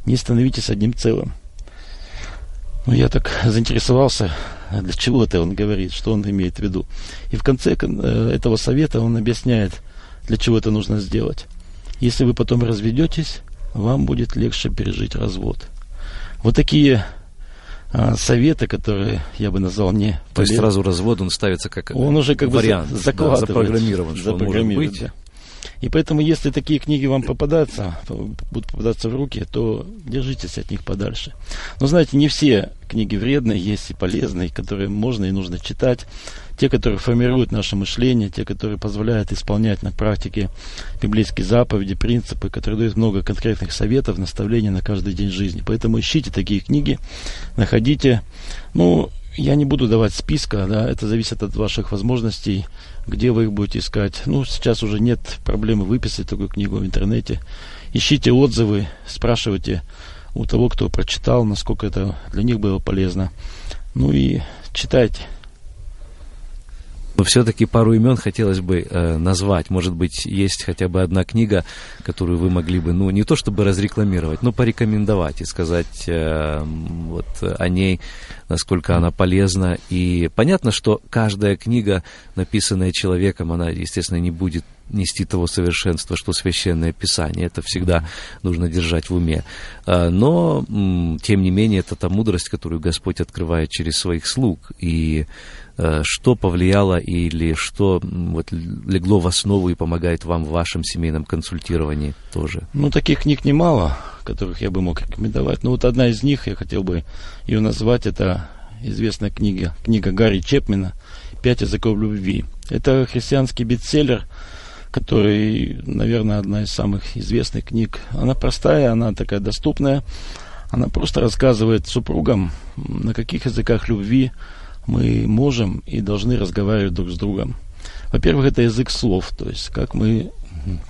Не становитесь одним целым. Ну, я так заинтересовался, для чего это он говорит, что он имеет в виду. И в конце э, этого совета он объясняет, для чего это нужно сделать. Если вы потом разведетесь, вам будет легче пережить развод. Вот такие а, советы, которые я бы назвал не То есть сразу развод он ставится как он уже как вариант, бы закладывает, да, запрограммирован, что запрограммирован, он может быть. И поэтому, если такие книги вам попадаются, будут попадаться в руки, то держитесь от них подальше. Но знаете, не все книги вредные, есть и полезные, которые можно и нужно читать. Те, которые формируют наше мышление, те, которые позволяют исполнять на практике библейские заповеди, принципы, которые дают много конкретных советов, наставлений на каждый день жизни. Поэтому ищите такие книги, находите. Ну, я не буду давать списка, да, это зависит от ваших возможностей, где вы их будете искать. Ну, сейчас уже нет проблемы выписать такую книгу в интернете. Ищите отзывы, спрашивайте у того, кто прочитал, насколько это для них было полезно. Ну и читайте. Но все-таки пару имен хотелось бы э, назвать. Может быть, есть хотя бы одна книга, которую вы могли бы, ну, не то чтобы разрекламировать, но порекомендовать и сказать э, вот о ней, насколько она полезна. И понятно, что каждая книга, написанная человеком, она, естественно, не будет нести того совершенства, что священное писание. Это всегда нужно держать в уме. А, но, тем не менее, это та мудрость, которую Господь открывает через своих слуг. И Э, что повлияло или что вот, легло в основу и помогает вам в вашем семейном консультировании тоже? Ну, таких книг немало, которых я бы мог рекомендовать. Но вот одна из них, я хотел бы ее назвать, это известная книга, книга Гарри Чепмена «Пять языков любви». Это христианский бестселлер, который, наверное, одна из самых известных книг. Она простая, она такая доступная. Она просто рассказывает супругам, на каких языках любви мы можем и должны разговаривать друг с другом. Во-первых, это язык слов, то есть как мы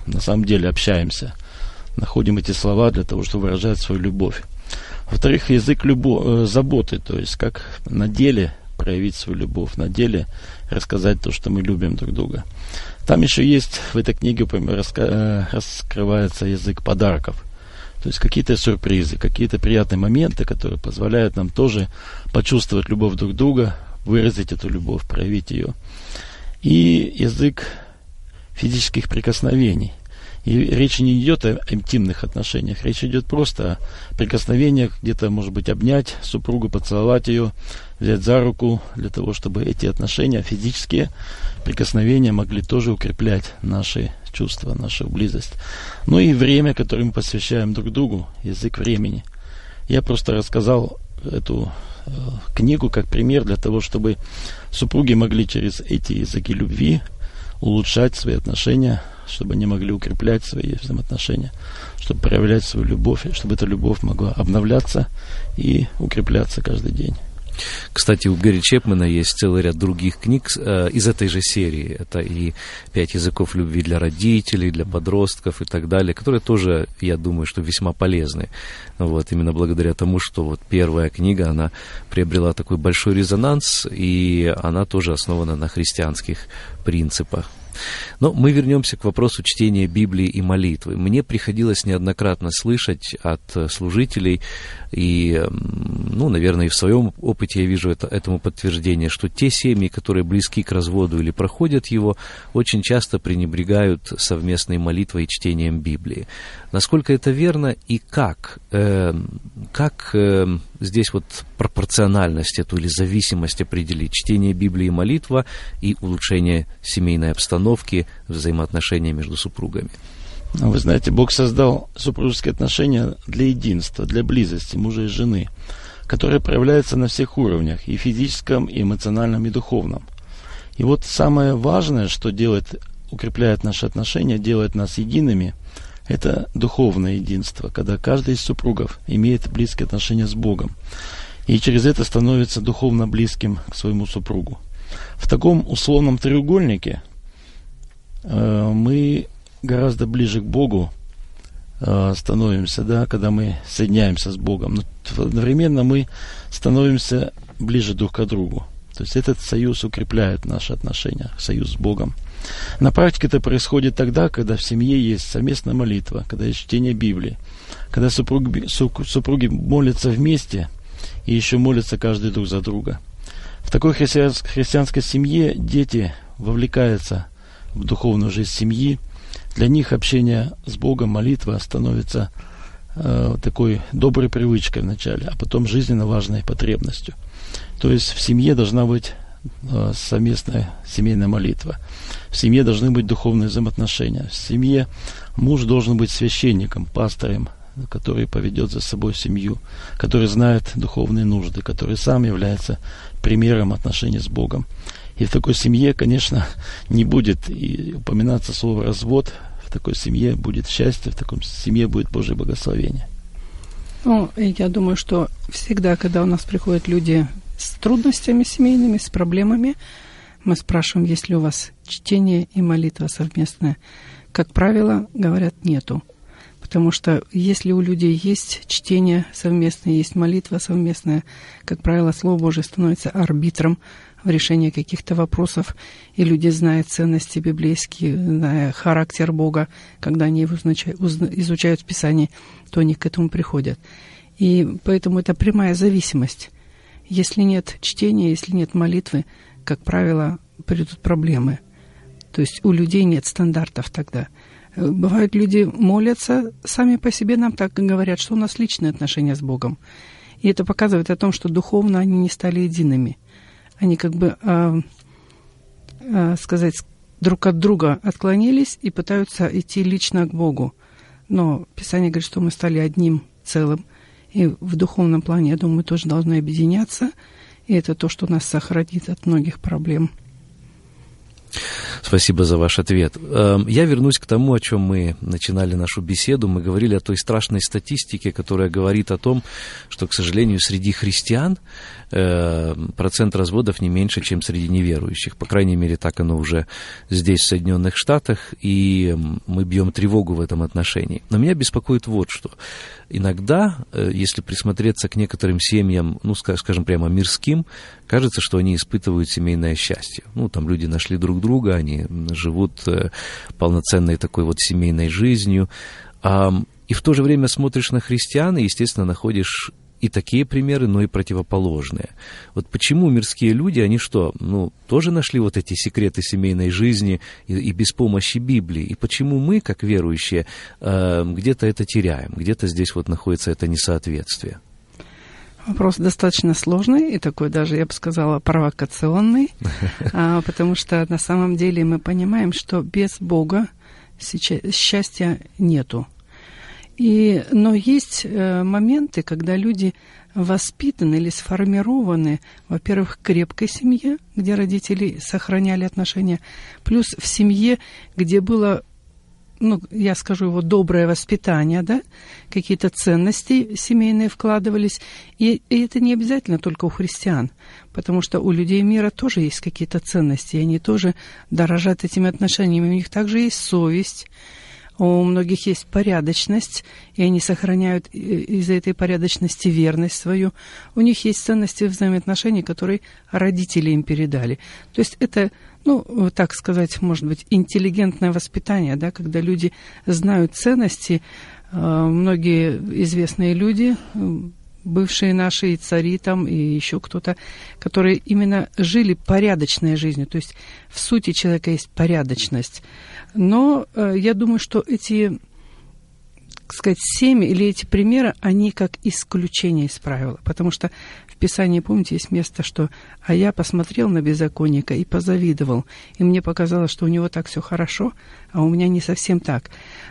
на самом деле общаемся, находим эти слова для того, чтобы выражать свою любовь. Во-вторых, язык любо- э, заботы, то есть как на деле проявить свою любовь, на деле рассказать то, что мы любим друг друга. Там еще есть в этой книге э, раскрывается язык подарков. То есть какие-то сюрпризы, какие-то приятные моменты, которые позволяют нам тоже почувствовать любовь друг друга, выразить эту любовь, проявить ее. И язык физических прикосновений. И речь не идет о интимных отношениях, речь идет просто о прикосновениях, где-то, может быть, обнять супругу, поцеловать ее, взять за руку, для того, чтобы эти отношения, физические прикосновения могли тоже укреплять наши чувства, нашу близость. Ну и время, которое мы посвящаем друг другу, язык времени. Я просто рассказал эту э, книгу как пример для того, чтобы супруги могли через эти языки любви улучшать свои отношения, чтобы они могли укреплять свои взаимоотношения, чтобы проявлять свою любовь, чтобы эта любовь могла обновляться и укрепляться каждый день. Кстати, у Гэри Чепмана есть целый ряд других книг э, из этой же серии. Это и «Пять языков любви для родителей», для подростков и так далее, которые тоже, я думаю, что весьма полезны. Вот, именно благодаря тому, что вот первая книга, она приобрела такой большой резонанс, и она тоже основана на христианских принципах. Но мы вернемся к вопросу чтения Библии и молитвы. Мне приходилось неоднократно слышать от э, служителей, и, ну, наверное, и в своем опыте я вижу это, этому подтверждение, что те семьи, которые близки к разводу или проходят его, очень часто пренебрегают совместной молитвой и чтением Библии. Насколько это верно и как? Э, как э, здесь вот пропорциональность эту или зависимость определить? Чтение Библии и молитва и улучшение семейной обстановки, взаимоотношения между супругами. Ну, вы знаете, Бог создал супружеские отношения для единства, для близости мужа и жены, которые проявляются на всех уровнях, и физическом, и эмоциональном, и духовном. И вот самое важное, что делает, укрепляет наши отношения, делает нас едиными, это духовное единство, когда каждый из супругов имеет близкие отношения с Богом, и через это становится духовно близким к своему супругу. В таком условном треугольнике мы гораздо ближе к Богу э, становимся, да, когда мы соединяемся с Богом. Но одновременно мы становимся ближе друг к другу. То есть этот союз укрепляет наши отношения, союз с Богом. На практике это происходит тогда, когда в семье есть совместная молитва, когда есть чтение Библии, когда супруги, супруги молятся вместе и еще молятся каждый друг за друга. В такой христианской семье дети вовлекаются в духовную жизнь семьи, для них общение с Богом, молитва становится э, такой доброй привычкой вначале, а потом жизненно важной потребностью. То есть в семье должна быть э, совместная семейная молитва. В семье должны быть духовные взаимоотношения. В семье муж должен быть священником, пастором, который поведет за собой семью, который знает духовные нужды, который сам является примером отношений с Богом. И в такой семье, конечно, не будет и упоминаться слово развод. В такой семье будет счастье, в такой семье будет Божье благословение. Ну, я думаю, что всегда, когда у нас приходят люди с трудностями семейными, с проблемами, мы спрашиваем, есть ли у вас чтение и молитва совместная. Как правило, говорят, нету. Потому что если у людей есть чтение совместное, есть молитва совместная, как правило, Слово Божие становится арбитром в решении каких-то вопросов, и люди знают ценности библейские, зная характер Бога, когда они изучают Писание, то они к этому приходят. И поэтому это прямая зависимость. Если нет чтения, если нет молитвы, как правило, придут проблемы. То есть у людей нет стандартов тогда. Бывают люди молятся сами по себе, нам так говорят, что у нас личные отношения с Богом. И это показывает о том, что духовно они не стали едиными они как бы, э, э, сказать, друг от друга отклонились и пытаются идти лично к Богу. Но Писание говорит, что мы стали одним целым. И в духовном плане, я думаю, мы тоже должны объединяться. И это то, что нас сохранит от многих проблем. Спасибо за ваш ответ. Эм, я вернусь к тому, о чем мы начинали нашу беседу. Мы говорили о той страшной статистике, которая говорит о том, что, к сожалению, среди христиан э, процент разводов не меньше, чем среди неверующих. По крайней мере, так оно уже здесь, в Соединенных Штатах, и мы бьем тревогу в этом отношении. Но меня беспокоит вот что. Иногда, э, если присмотреться к некоторым семьям, ну, скажем прямо мирским, кажется, что они испытывают семейное счастье. Ну, там люди нашли друг друга, они живут э, полноценной такой вот семейной жизнью. И И в то же время смотришь на христиан и, естественно, находишь и такие примеры, но и противоположные. Вот почему мирские люди, они что, ну, тоже нашли вот эти секреты семейной жизни и, и без помощи Библии? И почему мы, как верующие, э, где-то это теряем, где-то здесь вот находится это несоответствие? Вопрос достаточно сложный и такой даже, я бы сказала, провокационный, а, потому что на самом деле мы понимаем, что без Бога счастья нету. И, но есть э, моменты, когда люди воспитаны или сформированы, во-первых, в крепкой семье, где родители сохраняли отношения, плюс в семье, где было, ну, я скажу его, доброе воспитание, да, какие-то ценности семейные вкладывались. И, и это не обязательно только у христиан, потому что у людей мира тоже есть какие-то ценности, и они тоже дорожат этими отношениями. У них также есть совесть, у многих есть порядочность, и они сохраняют э, из-за этой порядочности верность свою. У них есть ценности взаимоотношений, которые родители им передали. То есть это, ну, так сказать, может быть, интеллигентное воспитание, да, когда люди знают ценности. Э, многие известные люди, бывшие наши и цари там, и еще кто-то, которые именно жили порядочной жизнью. То есть в сути человека есть порядочность. Но э, я думаю, что эти, так сказать, семь или эти примеры, они как исключение из правила. Потому что в Писании, помните, есть место, что «А я посмотрел на беззаконника и позавидовал, и мне показалось, что у него так все хорошо, а у меня не совсем так».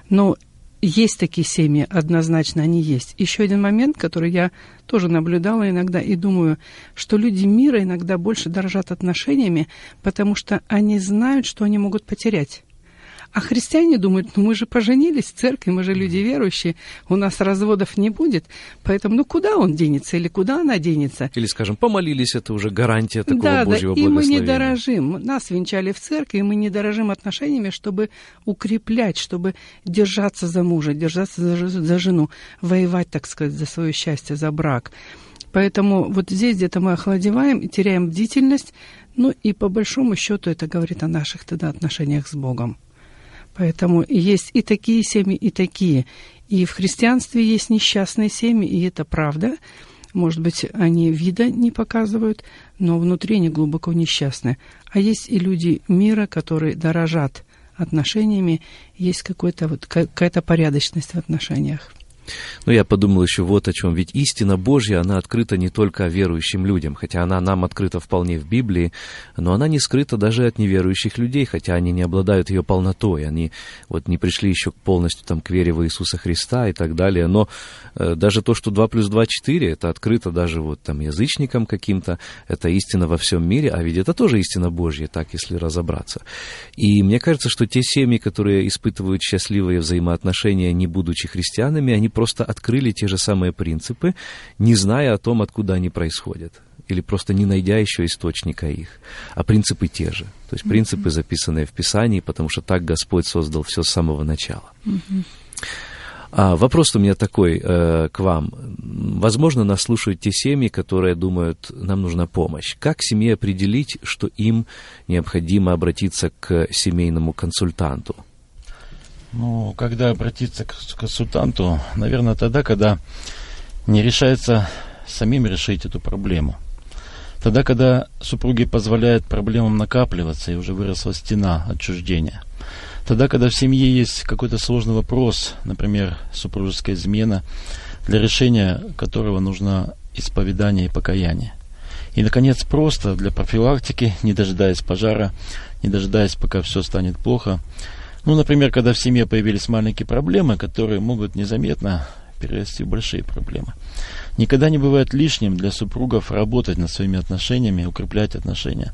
Но есть такие семьи, однозначно они есть. Еще один момент, который я тоже наблюдала иногда и думаю, что люди мира иногда больше дорожат отношениями, потому что они знают, что они могут потерять. А христиане думают, ну мы же поженились в церкви, мы же люди верующие, у нас разводов не будет, поэтому ну куда он денется или куда она денется? Или, скажем, помолились, это уже гарантия такого да, Божьего да, и мы не дорожим. Нас венчали в церкви, и мы не дорожим отношениями, чтобы укреплять, чтобы держаться за мужа, держаться за, за жену, воевать, так сказать, за свое счастье, за брак. Поэтому вот здесь где-то мы охладеваем и теряем бдительность, ну и по большому счету это говорит о наших тогда отношениях с Богом. Поэтому есть и такие семьи, и такие. И в христианстве есть несчастные семьи, и это правда. Может быть, они вида не показывают, но внутри они глубоко несчастны. А есть и люди мира, которые дорожат отношениями, есть какой-то вот, какая-то порядочность в отношениях. Но я подумал еще вот о чем. Ведь истина Божья, она открыта не только верующим людям, хотя она нам открыта вполне в Библии, но она не скрыта даже от неверующих людей, хотя они не обладают ее полнотой. Они вот не пришли еще полностью там, к вере в Иисуса Христа и так далее. Но э, даже то, что 2 плюс 2 – 4, это открыто даже вот там язычникам каким-то, это истина во всем мире, а ведь это тоже истина Божья, так если разобраться. И мне кажется, что те семьи, которые испытывают счастливые взаимоотношения, не будучи христианами, они просто открыли те же самые принципы, не зная о том, откуда они происходят или просто не найдя еще источника их. А принципы те же. То есть принципы, записанные в Писании, потому что так Господь создал все с самого начала. А вопрос у меня такой э, к вам. Возможно, нас слушают те семьи, которые думают, нам нужна помощь. Как семье определить, что им необходимо обратиться к семейному консультанту? Ну, когда обратиться к консультанту, наверное, тогда, когда не решается самим решить эту проблему. Тогда, когда супруги позволяют проблемам накапливаться и уже выросла стена отчуждения. Тогда, когда в семье есть какой-то сложный вопрос, например, супружеская измена, для решения которого нужно исповедание и покаяние. И, наконец, просто для профилактики, не дожидаясь пожара, не дожидаясь, пока все станет плохо, ну, например, когда в семье появились маленькие проблемы, которые могут незаметно перерасти в большие проблемы. Никогда не бывает лишним для супругов работать над своими отношениями, укреплять отношения.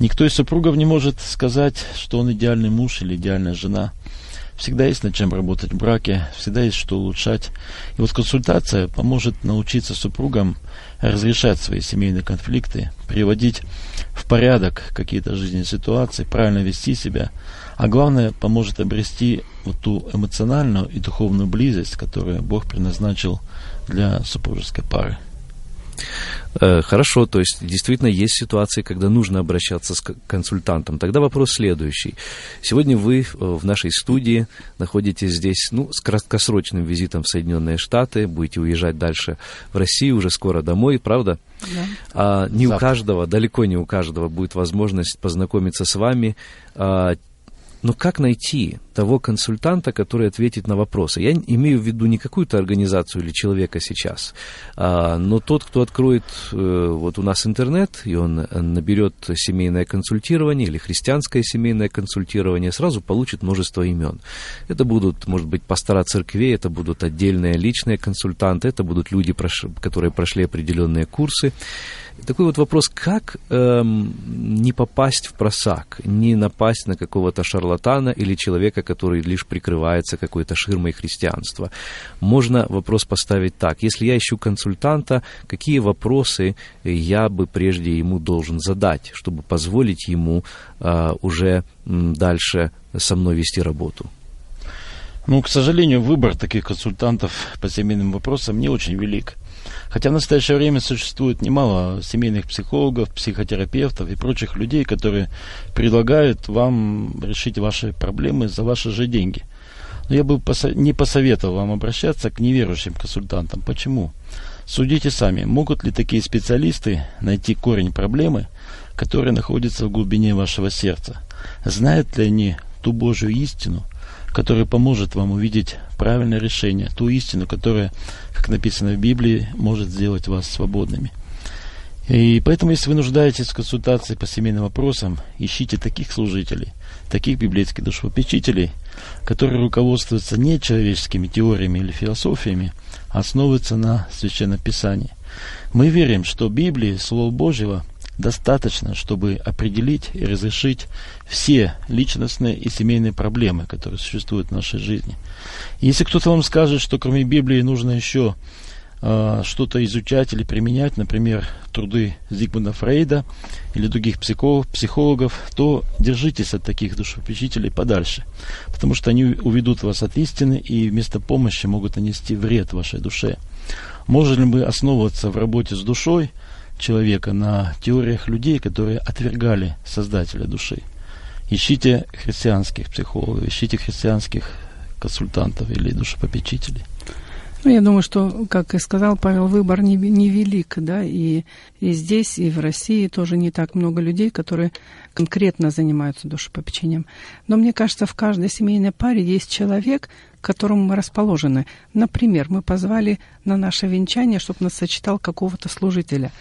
Никто из супругов не может сказать, что он идеальный муж или идеальная жена. Всегда есть над чем работать в браке, всегда есть что улучшать. И вот консультация поможет научиться супругам разрешать свои семейные конфликты, приводить в порядок какие-то жизненные ситуации, правильно вести себя, а главное, поможет обрести вот ту эмоциональную и духовную близость, которую Бог предназначил для супружеской пары. Э, хорошо, то есть действительно есть ситуации, когда нужно обращаться с консультантом. Тогда вопрос следующий. Сегодня вы э, в нашей студии находитесь здесь ну, с краткосрочным визитом в Соединенные Штаты, будете уезжать дальше в Россию, уже скоро домой, правда? Да. А, не Завтра. у каждого, далеко не у каждого будет возможность познакомиться с вами. А, но как найти того консультанта, который ответит на вопросы? Я имею в виду не какую-то организацию или человека сейчас, а, но тот, кто откроет э, вот у нас интернет, и он наберет семейное консультирование или христианское семейное консультирование, сразу получит множество имен. Это будут, может быть, пастора церквей, это будут отдельные личные консультанты, это будут люди, которые прошли определенные курсы. Такой вот вопрос, как эм, не попасть в просак, не напасть на какого-то шарлатана или человека, который лишь прикрывается какой-то ширмой христианства. Можно вопрос поставить так. Если я ищу консультанта, какие вопросы я бы прежде ему должен задать, чтобы позволить ему э, уже дальше со мной вести работу? Ну, к сожалению, выбор таких консультантов по семейным вопросам не очень велик. Хотя в настоящее время существует немало семейных психологов, психотерапевтов и прочих людей, которые предлагают вам решить ваши проблемы за ваши же деньги. Но я бы не посоветовал вам обращаться к неверующим консультантам. Почему? Судите сами, могут ли такие специалисты найти корень проблемы, которая находится в глубине вашего сердца? Знают ли они ту Божью истину, который поможет вам увидеть правильное решение, ту истину, которая, как написано в Библии, может сделать вас свободными. И поэтому, если вы нуждаетесь в консультации по семейным вопросам, ищите таких служителей, таких библейских душепопечителей, которые руководствуются не человеческими теориями или философиями, а основываются на Священном Писании. Мы верим, что Библии, Слово Божьего, достаточно, чтобы определить и разрешить все личностные и семейные проблемы, которые существуют в нашей жизни. Если кто-то вам скажет, что кроме Библии нужно еще э, что-то изучать или применять, например, труды Зигмунда Фрейда или других психологов, психологов, то держитесь от таких душепечителей подальше, потому что они уведут вас от истины и вместо помощи могут нанести вред вашей душе. Можем ли мы основываться в работе с душой – человека на теориях людей, которые отвергали Создателя души. Ищите христианских психологов, ищите христианских консультантов или душепопечителей. Ну, я думаю, что, как и сказал Павел, выбор не, не велик, да, и, и здесь, и в России тоже не так много людей, которые конкретно занимаются душепопечением. Но мне кажется, в каждой семейной паре есть человек, к которому мы расположены. Например, мы позвали на наше венчание, чтобы нас сочетал какого-то служителя.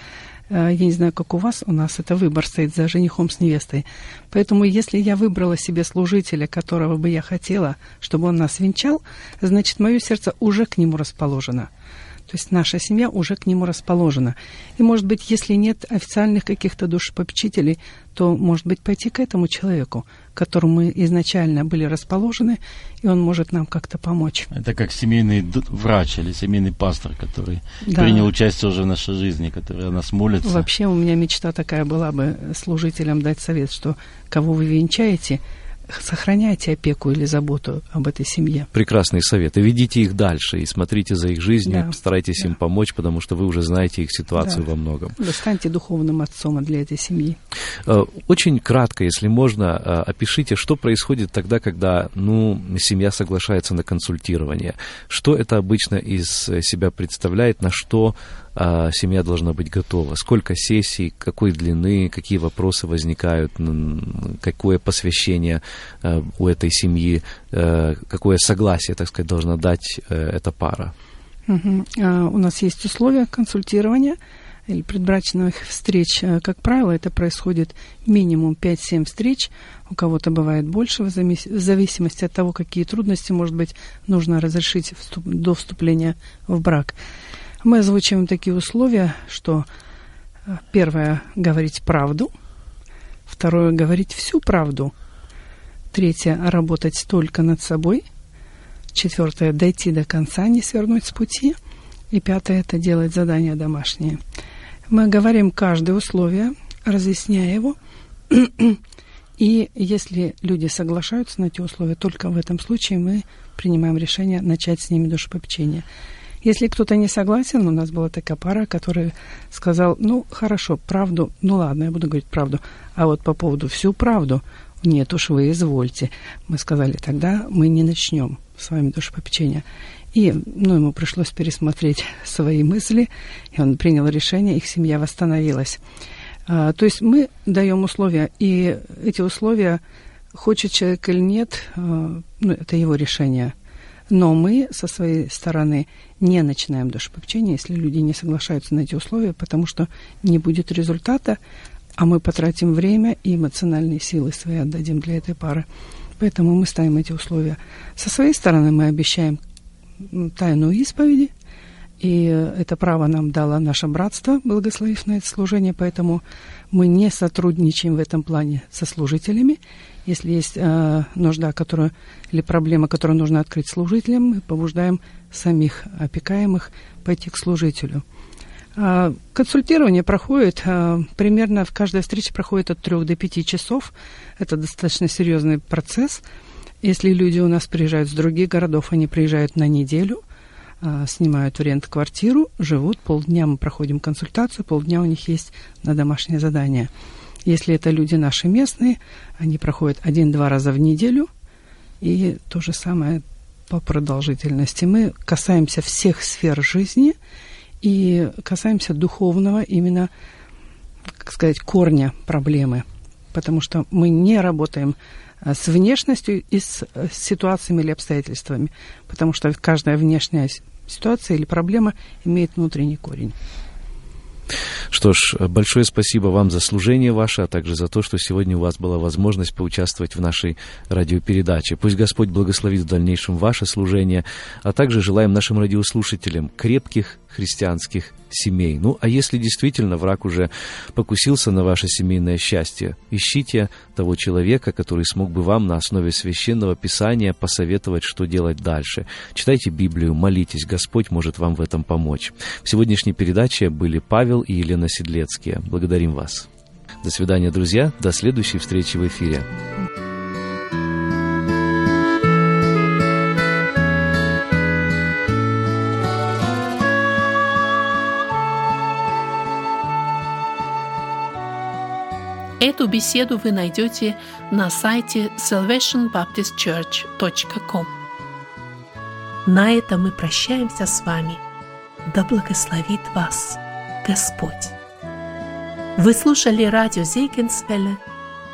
Э, я не знаю, как у вас, у нас это выбор стоит за женихом с невестой. Поэтому, если я выбрала себе служителя, которого бы я хотела, чтобы он нас венчал, значит, мое сердце уже к нему расположено. То есть наша семья уже к нему расположена. И, может быть, если нет официальных каких-то душепопечителей, то, может быть, пойти к этому человеку, к которому мы изначально были расположены, и он может нам как-то помочь. Это как семейный врач или семейный пастор, который да. принял участие уже в нашей жизни, который о нас молится. Вообще у меня мечта такая была бы служителям дать совет, что кого вы венчаете – сохраняйте опеку или заботу об этой семье. Прекрасный совет. И ведите их дальше, и смотрите за их жизнью, да. постарайтесь да. им помочь, потому что вы уже знаете их ситуацию да. во многом. Вы станьте духовным отцом для этой семьи. Э, очень кратко, если можно, э, опишите, что происходит тогда, когда ну, семья соглашается на консультирование. Что это обычно из себя представляет, на что а, семья должна быть готова. Сколько сессий, какой длины, какие вопросы возникают, какое посвящение у этой семьи, а, какое согласие, так сказать, должна дать э, эта пара. Угу. У нас есть условия консультирования или предбрачных встреч. Как правило, это происходит минимум 5-7 встреч. У кого-то бывает больше, в зависимости от того, какие трудности, может быть, нужно разрешить до вступления в брак. Мы озвучиваем такие условия, что э, первое – говорить правду, второе – говорить всю правду, третье – работать только над собой, четвертое – дойти до конца, не свернуть с пути, и пятое – это делать задания домашние. Мы говорим каждое условие, разъясняя его, и если люди соглашаются на эти условия, только в этом случае мы принимаем решение начать с ними душепопечение. Если кто-то не согласен, у нас была такая пара, которая сказал, ну, хорошо, правду, ну ладно, я буду говорить правду, а вот по поводу всю правду, нет уж, вы извольте. Мы сказали, тогда мы не начнем с вами душепопечения. И ну, ему пришлось пересмотреть свои мысли, и он принял решение, их семья восстановилась. А, то есть мы даем условия, и эти условия, хочет человек или нет, а, ну, это его решение. Но мы со своей стороны не начинаем душепопечение, если люди не соглашаются на эти условия, потому что не будет результата, а мы потратим время и эмоциональные силы свои отдадим для этой пары. Поэтому мы ставим эти условия. Со своей стороны мы обещаем тайну исповеди, и это право нам дало наше братство, благословив на это служение, поэтому мы не сотрудничаем в этом плане со служителями. Если есть э, нужда, которую, или проблема, которую нужно открыть служителям, мы побуждаем самих опекаемых пойти к служителю. А, консультирование проходит а, примерно в каждой встрече проходит от 3 до 5 часов. Это достаточно серьезный процесс. Если люди у нас приезжают с других городов, они приезжают на неделю, а, снимают в рент квартиру, живут, полдня мы проходим консультацию, полдня у них есть на домашнее задание. Если это люди наши местные, они проходят один-два раза в неделю, и то же самое по продолжительности. Мы касаемся всех сфер жизни – и касаемся духовного именно, как сказать, корня проблемы. Потому что мы не работаем э, с внешностью и с э, ситуациями или обстоятельствами. Потому что каждая внешняя ситуация или проблема имеет внутренний корень. Что ж, большое спасибо вам за служение ваше, а также за то, что сегодня у вас была возможность поучаствовать в нашей радиопередаче. Пусть Господь благословит в дальнейшем ваше служение, а также желаем нашим радиослушателям крепких христианских семей. Ну, а если действительно враг уже покусился на ваше семейное счастье, ищите того человека, который смог бы вам на основе священного писания посоветовать, что делать дальше. Читайте Библию, молитесь, Господь может вам в этом помочь. В сегодняшней передаче были Павел и Елена Седлецкие. Благодарим вас. До свидания, друзья. До следующей встречи в эфире. Эту беседу вы найдете на сайте salvationbaptistchurch.com. На этом мы прощаемся с вами. Да благословит вас Господь. Вы слушали радио Зейгенсвелле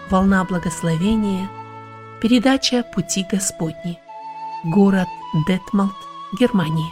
«Волна благословения», передача «Пути Господни», город Детмалт, Германия.